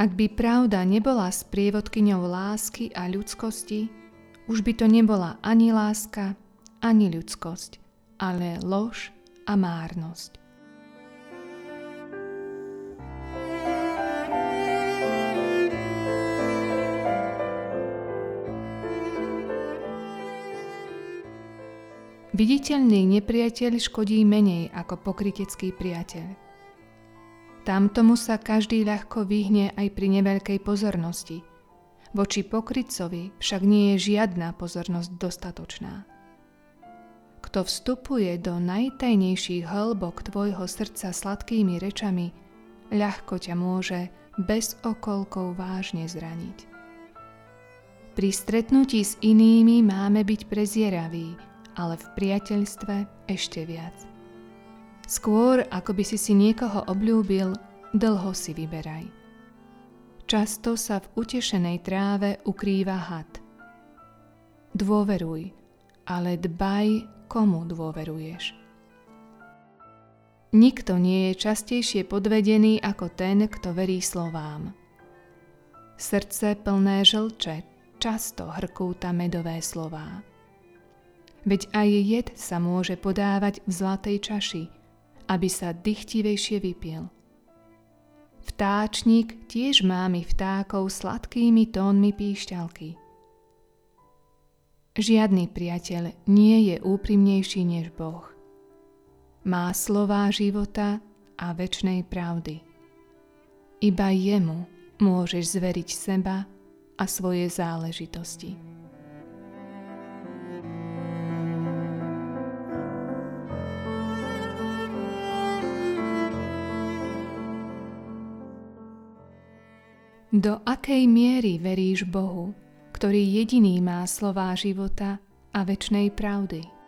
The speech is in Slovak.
Ak by pravda nebola sprievodkyňou lásky a ľudskosti, už by to nebola ani láska, ani ľudskosť, ale lož a márnosť. Viditeľný nepriateľ škodí menej ako pokrytecký priateľ. Tamtomu sa každý ľahko vyhne aj pri neveľkej pozornosti. Voči pokrytcovi však nie je žiadna pozornosť dostatočná. Kto vstupuje do najtajnejších hĺbok tvojho srdca sladkými rečami, ľahko ťa môže bez okolkov vážne zraniť. Pri stretnutí s inými máme byť prezieraví, ale v priateľstve ešte viac. Skôr, ako by si si niekoho obľúbil, dlho si vyberaj. Často sa v utešenej tráve ukrýva had. Dôveruj, ale dbaj, komu dôveruješ. Nikto nie je častejšie podvedený ako ten, kto verí slovám. Srdce plné žlče často hrkúta medové slová. Veď aj jed sa môže podávať v zlatej čaši – aby sa dychtivejšie vypil. Vtáčnik tiež mámi vtákov sladkými tónmi píšťalky. Žiadny priateľ nie je úprimnejší než Boh. Má slová života a väčšnej pravdy. Iba jemu môžeš zveriť seba a svoje záležitosti. Do akej miery veríš Bohu, ktorý jediný má slová života a väčšnej pravdy?